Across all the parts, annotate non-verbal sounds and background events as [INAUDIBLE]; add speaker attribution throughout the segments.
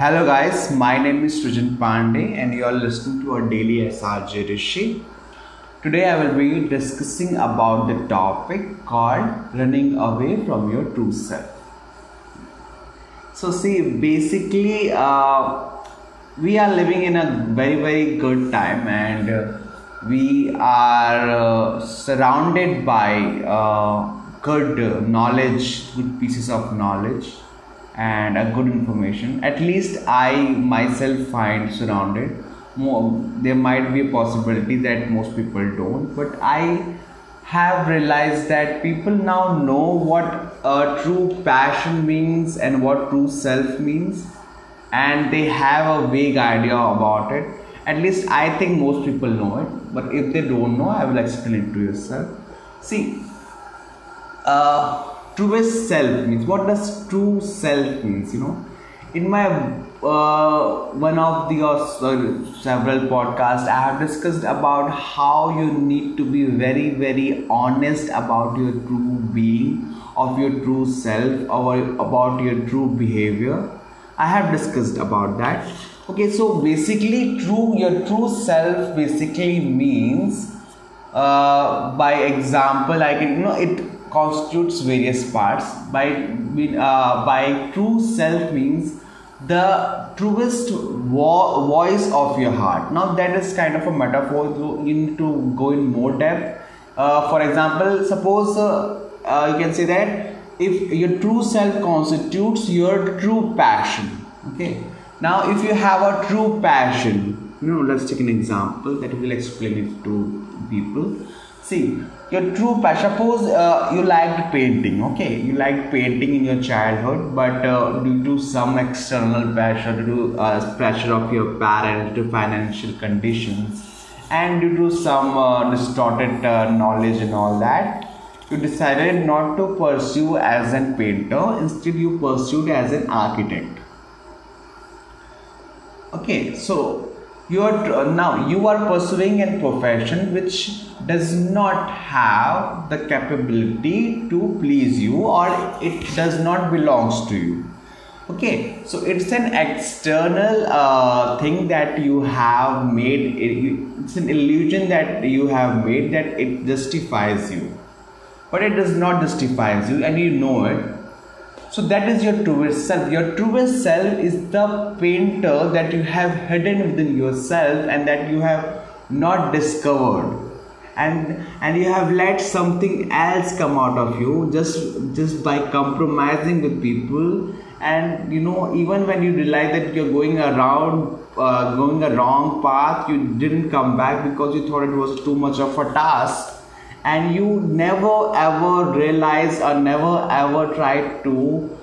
Speaker 1: Hello guys, my name is Srijan Pandey and you are listening to our daily SRJ Rishi. Today I will be discussing about the topic called running away from your true self. So see, basically, uh, we are living in a very very good time and uh, we are uh, surrounded by uh, good knowledge, good pieces of knowledge and a good information. At least I myself find surrounded. More, there might be a possibility that most people don't, but I have realized that people now know what a true passion means and what true self means, and they have a vague idea about it. At least I think most people know it, but if they don't know, I will explain it to yourself. See, uh, truest self means what does true self means you know? In my uh, one of the uh, several podcasts i have discussed about how you need to be very very honest about your true being of your true self or about your true behavior. I have discussed about that. Okay so basically true your true self basically means uh, by example i can you know it constitutes various parts. By uh, by true self means the truest vo- voice of your heart. Now that is kind of a metaphor you need to go in more depth. Uh, for example suppose uh, uh you can say that if your true self constitutes your true passion okay? Now if you have a true passion you know let's take an example that will explain it to people see your true passion suppose uh, you liked painting okay? You liked painting in your childhood but uh, due to some external pressure due to uh, pressure of your parents to financial conditions and due to some uh, distorted uh, knowledge and all that you decided not to pursue as a painter. Instead you pursued as an architect. Okay so you are uh, now you are pursuing a profession which does not have the capability to please you or it does not belongs to you. Okay so it's an external uh, thing that you have made it's an illusion that you have made that it justifies you. But it does not justify you and you know it so that is your truest self. Your truest self is the painter that you have hidden within yourself and that you have not discovered. And and you have let something else come out of you just just by compromising with people. And you know, even when you realize that you're going around uh, going a wrong path, you didn't come back because you thought it was too much of a task and you never ever realize or never ever try to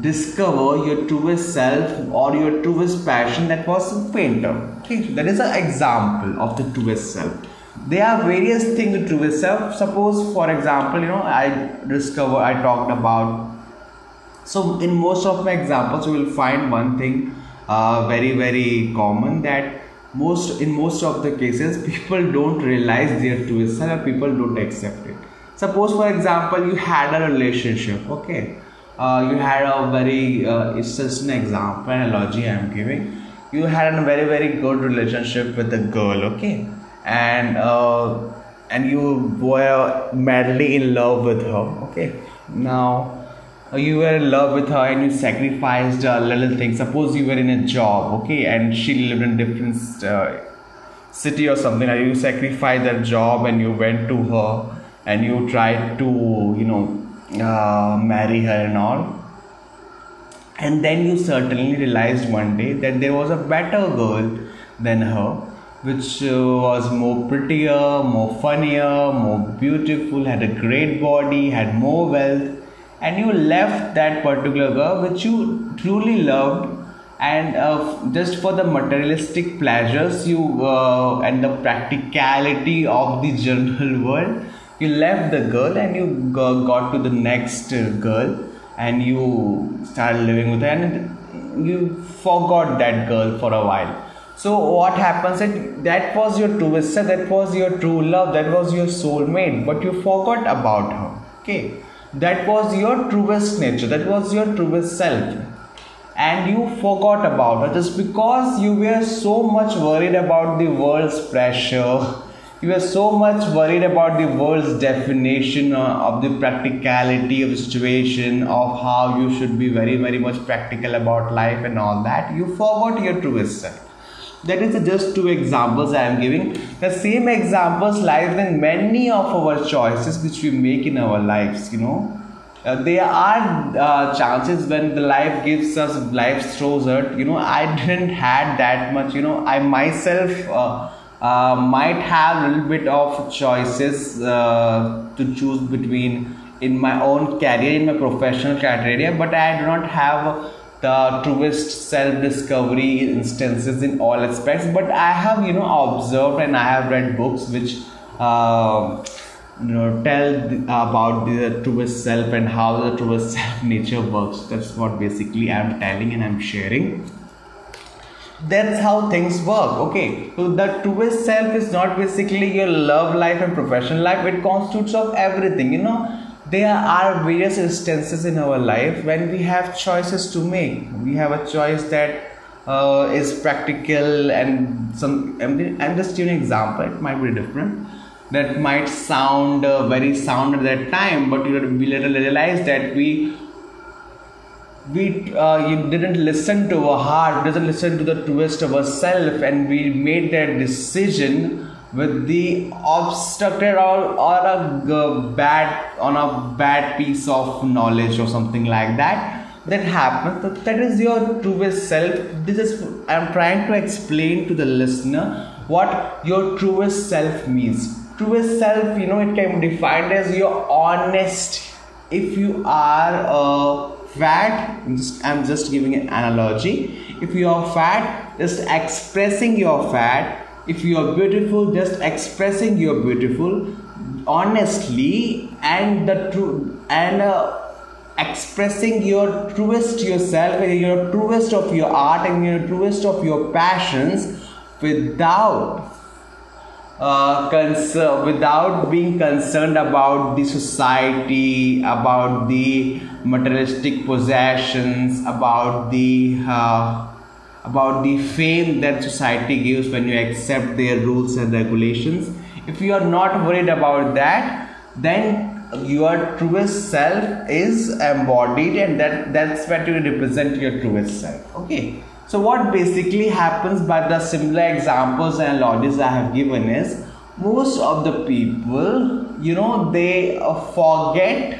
Speaker 1: discover your truest self or your truest passion that was a painter. Okay so that is an example of the truest self. There are various things to truest self. Suppose for example you know i discover i talked about so in most of my examples you will find one thing uh, very very common that most in most of the cases [LAUGHS] people don't realize their true self people don't accept it. Suppose for example you had a relationship okay? Uh, you had a very uh, it's just an example analogy i'm giving. You had a very very good relationship with a girl okay? And uh, and you were madly in love with her okay? Now you were in love with her and you sacrificed a little thing. Suppose you were in a job okay and she lived in different uh, city or something and you sacrificed that job and you went to her and you tried to you know uh, marry her and all. And then you certainly realized one day that there was a better girl than her which uh, was more prettier more funnier more beautiful had a great body had more wealth and you left that particular girl which you truly loved. And uh, just for the materialistic pleasures you uh, and the practicality of the general [LAUGHS] world you left the girl and you got to the next girl. And you started living with her and you forgot that girl for a while. So what happens? That that was your self that was your true love that was your soulmate but you forgot about her. Okay that was your truest nature. That was your truest self. And you forgot about it just because you were so much worried about the world's pressure you were so much worried about the world's definition uh, of the practicality of the situation of how you should be very very much practical about life and all that you forgot your truest self that is just two examples i am giving. The same examples lies in many of our choices which we make in our lives you know. Uh, there are uh, chances when the life gives us life throws it you know. I didn't had that much you know. I myself uh, uh might have a little bit of choices uh, to choose between in my own career in my professional career but i do not have the truest self discovery instances in all aspects. But i have you know observed and i have read books which uh, you know tell about the truest self and how the truest [LAUGHS] self nature works. That's what basically i'm telling and i'm sharing. That's how things work. Okay. So the truest self is not basically your love life and professional life. It constitutes of everything you know there are various instances in our life when we have choices to make. We have a choice that uh, is practical and some I'm, just giving an example. It might be different. That might sound uh, very sound at that time but we later realize that we we uh, you didn't listen to our heart didn't listen to the twist of ourself and we made that decision with the obstructed or, or a bad on a bad piece of knowledge or something like that that happens that is your truest self. This is i'm trying to explain to the listener what your truest self means. Truest self you know it can be defined as your honest. If you are a fat I'm just, I'm just giving an analogy. If you are fat just expressing your fat if you are beautiful just expressing you're beautiful honestly and the true and uh, expressing your truest yourself your truest of your art and your truest of your passions without uh, concern, without being concerned about the society, about the materialistic possessions, about the uh, about the fame that society gives when you accept their rules and regulations. If you are not worried about that, then your truest self is embodied, and that that's what you represent your truest self. Okay. So what basically happens by the similar examples and analogies I have given is most of the people, you know, they uh, forget.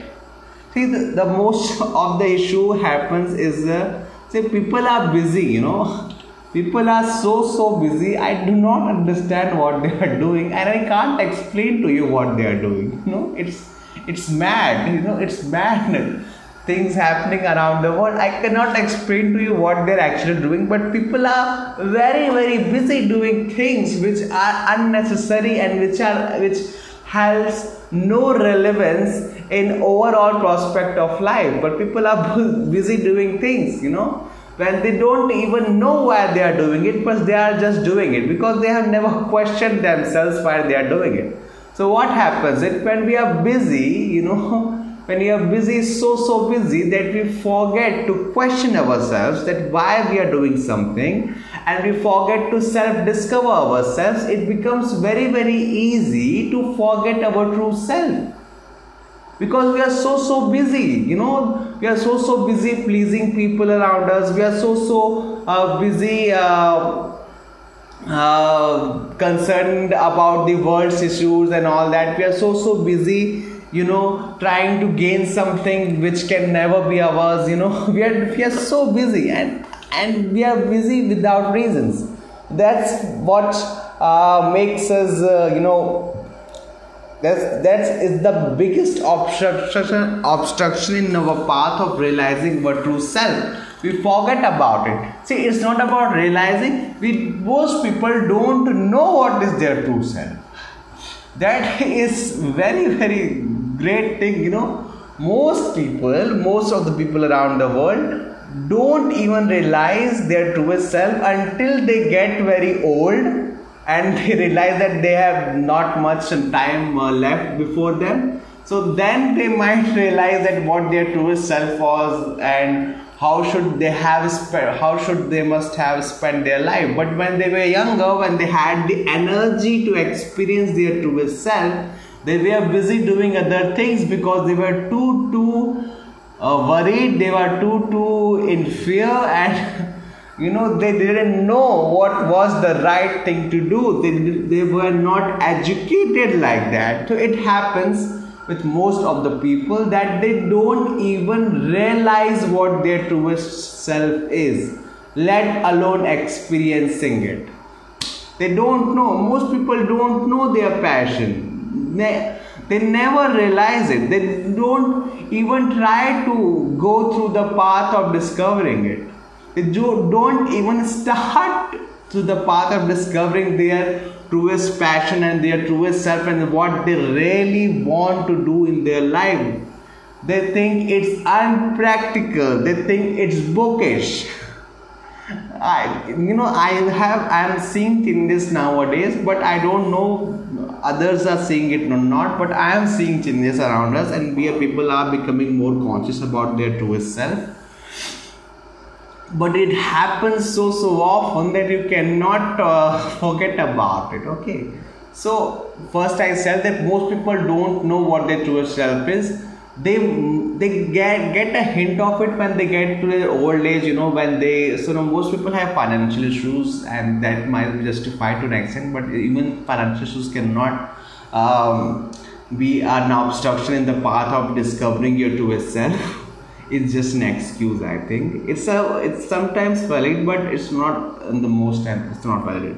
Speaker 1: See, the, the most of the issue happens is uh, See, people are busy, you know. People are so so busy. I do not understand what they are doing, and I can't explain to you what they are doing. You know, it's it's mad. You know, it's mad. [LAUGHS] Things happening around the world. I cannot explain to you what they're actually doing, but people are very very busy doing things which are unnecessary and which are which has no relevance in overall prospect of life. But people are busy doing things you know. When they don't even know why they are doing it but they are just doing it because they have never questioned themselves why they are doing it. So what happens? It when we are busy you know when we are busy so so busy that we forget to question ourselves that why we are doing something and we forget to self discover ourselves, it becomes very, very easy to forget our true self. Because we are so, so busy, you know, we are so, so busy pleasing people around us, we are so, so uh, busy. Uh, uh, concerned about the world's issues and all that we are so so busy you know trying to gain something which can never be ours you know. [LAUGHS] We are we are so busy and and we are busy without reasons. That's what uh, makes us uh, you know that's that is the biggest obstruction obstruction in our path of realizing our true self. We forget about it. See it's not about realizing. We most people don't know what is their true self. That [LAUGHS] is very very great thing you know. Most people most of the people around the world don't even realize their truest self until they get very old and [LAUGHS] they realize that they have not much time uh, left before them. So then they might realize that what their truest self was and how should they have spent how should they must have spent their life. But when they were younger when they had the energy to experience their truest self they were busy doing other things because they were too too uh, worried. They were too too in fear and [LAUGHS] you know they didn't know what was the right thing to do. They, they were not educated like that. So it happens with most of the people that they don't even realize what their truest self is let alone experiencing it. They don't know. Most people don't know their passion they, they never realize it. They don't even try to go through the path of discovering it. They don't even start through the path of discovering their truest passion and their truest self and what they really want to do in their life. They think it's unpractical. They think it's bookish I, you know, I have, I am seeing changes nowadays, but I don't know others are seeing it or not. But I am seeing changes around us, and we are, people are becoming more conscious about their true self. But it happens so so often that you cannot uh, forget about it. Okay, so first I said that most people don't know what their true self is they they get get a hint of it when they get to their old age you know when they so you know, most people have financial issues and that might be justified to an extent but even financial issues cannot um, be an obstruction in the path of discovering your true self. [LAUGHS] It's just an excuse i think. It's a it's sometimes valid but it's not the most time it's not valid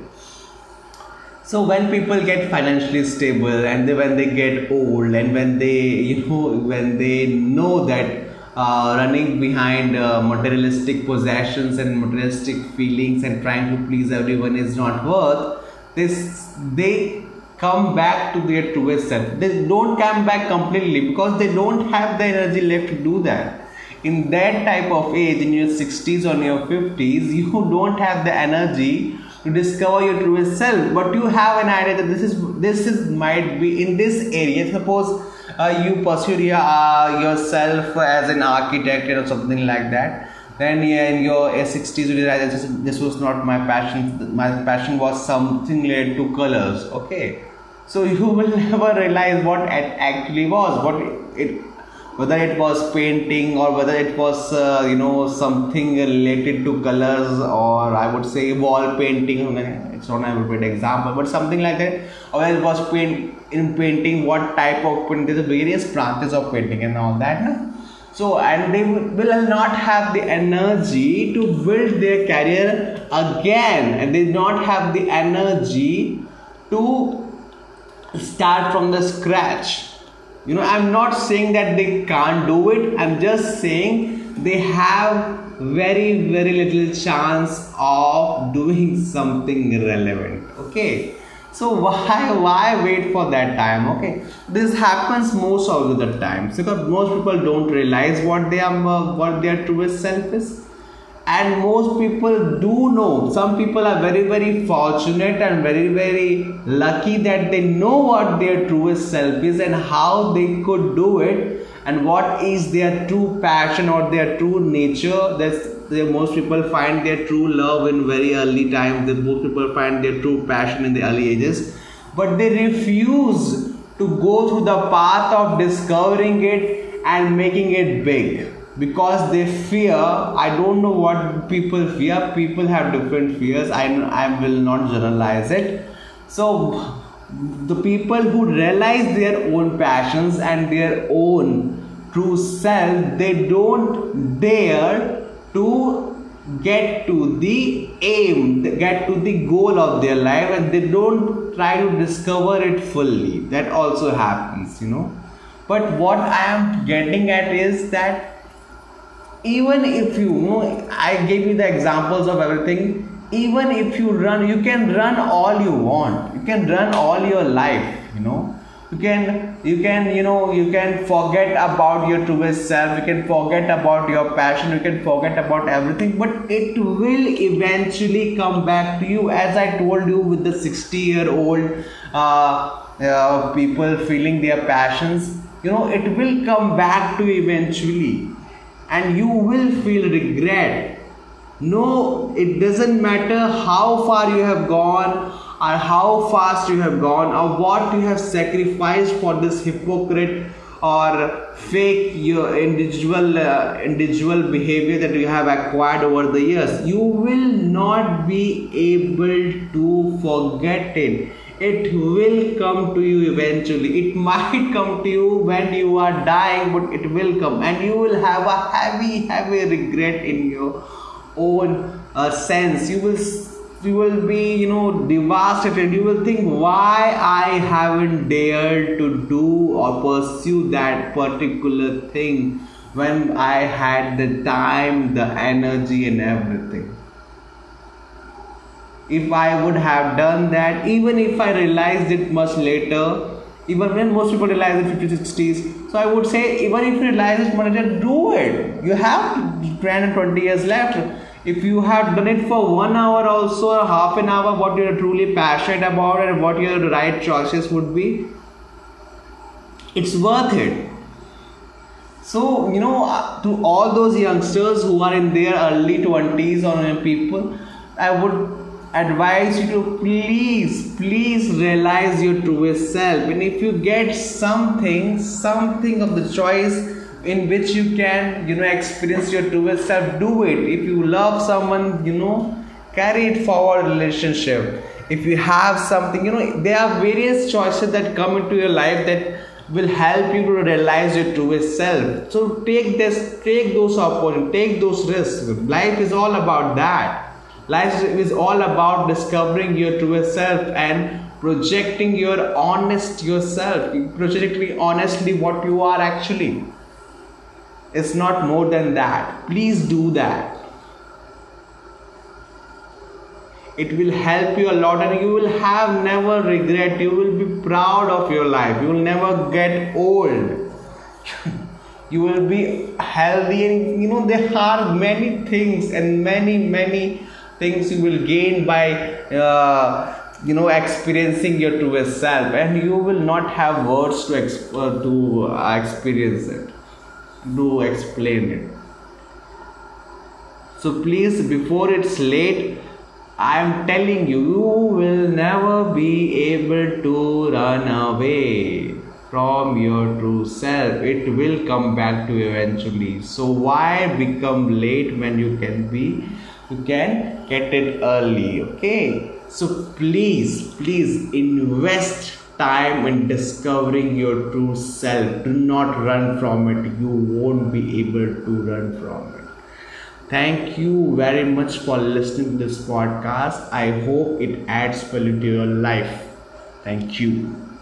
Speaker 1: so when people get financially stable and they, when they get old and when they you know when they know that uh, running behind uh, materialistic possessions and materialistic feelings and trying to please everyone is not worth this they come back to their truest self. They don't come back completely because they don't have the energy left to do that. In that type of age in your 60s or your 50s [LAUGHS] you don't have the energy to discover your truest self. But you have an idea that this is this is might be in this area. Suppose uh, you pursue your, uh, yourself as an architect or something like that. Then yeah, in your 60s you realize this, this was not my passion. My passion was something related to colors. Okay. So you will [LAUGHS] never realize what it actually was what it whether it was painting or whether it was uh, you know something related to colors or i would say wall painting. It's not a good example but something like that. Or it was paint in painting what type of painting? There's various branches of painting and all that so and they will not have the energy to build their career again. And they not have the energy to start from the scratch you know i'm not saying that they can't do it. I'm just saying they have very very little chance of doing [LAUGHS] something relevant. Okay? So [LAUGHS] why why wait for that time? Okay? This happens most of the time because most people don't realize what they are what their truest self is and most people do know. Some people are very very fortunate and very very lucky that they know what their truest self is and how they could do it. And what is their true passion or their true nature? That's the most people find their true love in very early times that most people find their true passion in the early ages. But they refuse to go through the path of discovering it and making it big because they fear i don't know what people fear. People have different fears. I i will not generalize it. So the people who realize their own passions and their own true self they don't dare to get to the aim get to the goal of their life and they don't try to discover it fully. That also happens you know. But what i am getting at is that even if you, i gave you the examples of everything. Even if you run you can run all you want. You can run all your life you know. You can you can you know you can forget about your truest self. You can forget about your passion. You can forget about everything. But it will eventually come back to you. As i told you with the 60 year old uh, uh, people feeling their passions you know it will come back to eventually and you will feel regret. No it doesn't matter how far you have gone or how fast you have gone or what you have sacrificed for this hypocrite or fake your individual uh, individual behavior that you have acquired over the years. You will not be able to forget it it will come to you eventually. It might come to you when you are dying but it will come. And you will have a heavy heavy regret in your own uh, sense. You will you will be you know devastated. You will think why i haven't dared to do or pursue that particular thing when i had the time the energy and everything if i would have done that even if i realized it much later even when most people realize it 50s 60s so i would say even if you realize it much later do it. You have 10 20 years left. If you have done it for one hour also or half an hour what you're truly passionate about and what your right choices would be it's worth it. So you know uh, to all those youngsters who are in their early 20s or people i would advise you to please please realize your truest self. And if you get something something of the choice in which you can you know experience your truest self do it. If you love someone you know carry it forward relationship. If you have something you know there are various choices that come into your life that will help you to realize your truest self. So take this take those opportunities take those risks. Life is all about that life is all about discovering your true self and projecting your honest yourself projecting honestly what you are actually it's not more than that. Please do that. It will help you a lot and you will have never regret. You will be proud of your life. You will never get old. [LAUGHS] you will be healthy and you know there are many things and many many things you will gain by uh, you know experiencing your truest self. And you will not have words to, exp- uh, to uh, experience it. Do explain it. So please before it's late i am telling you you will never be able to run away from your true self. It will come back to you eventually. So why become late when you can be you can get it early okay so please please invest time in discovering your true self. Do not run from it. You won't be able to run from it. Thank you very much for listening to this podcast. I hope it adds value to your life. Thank you.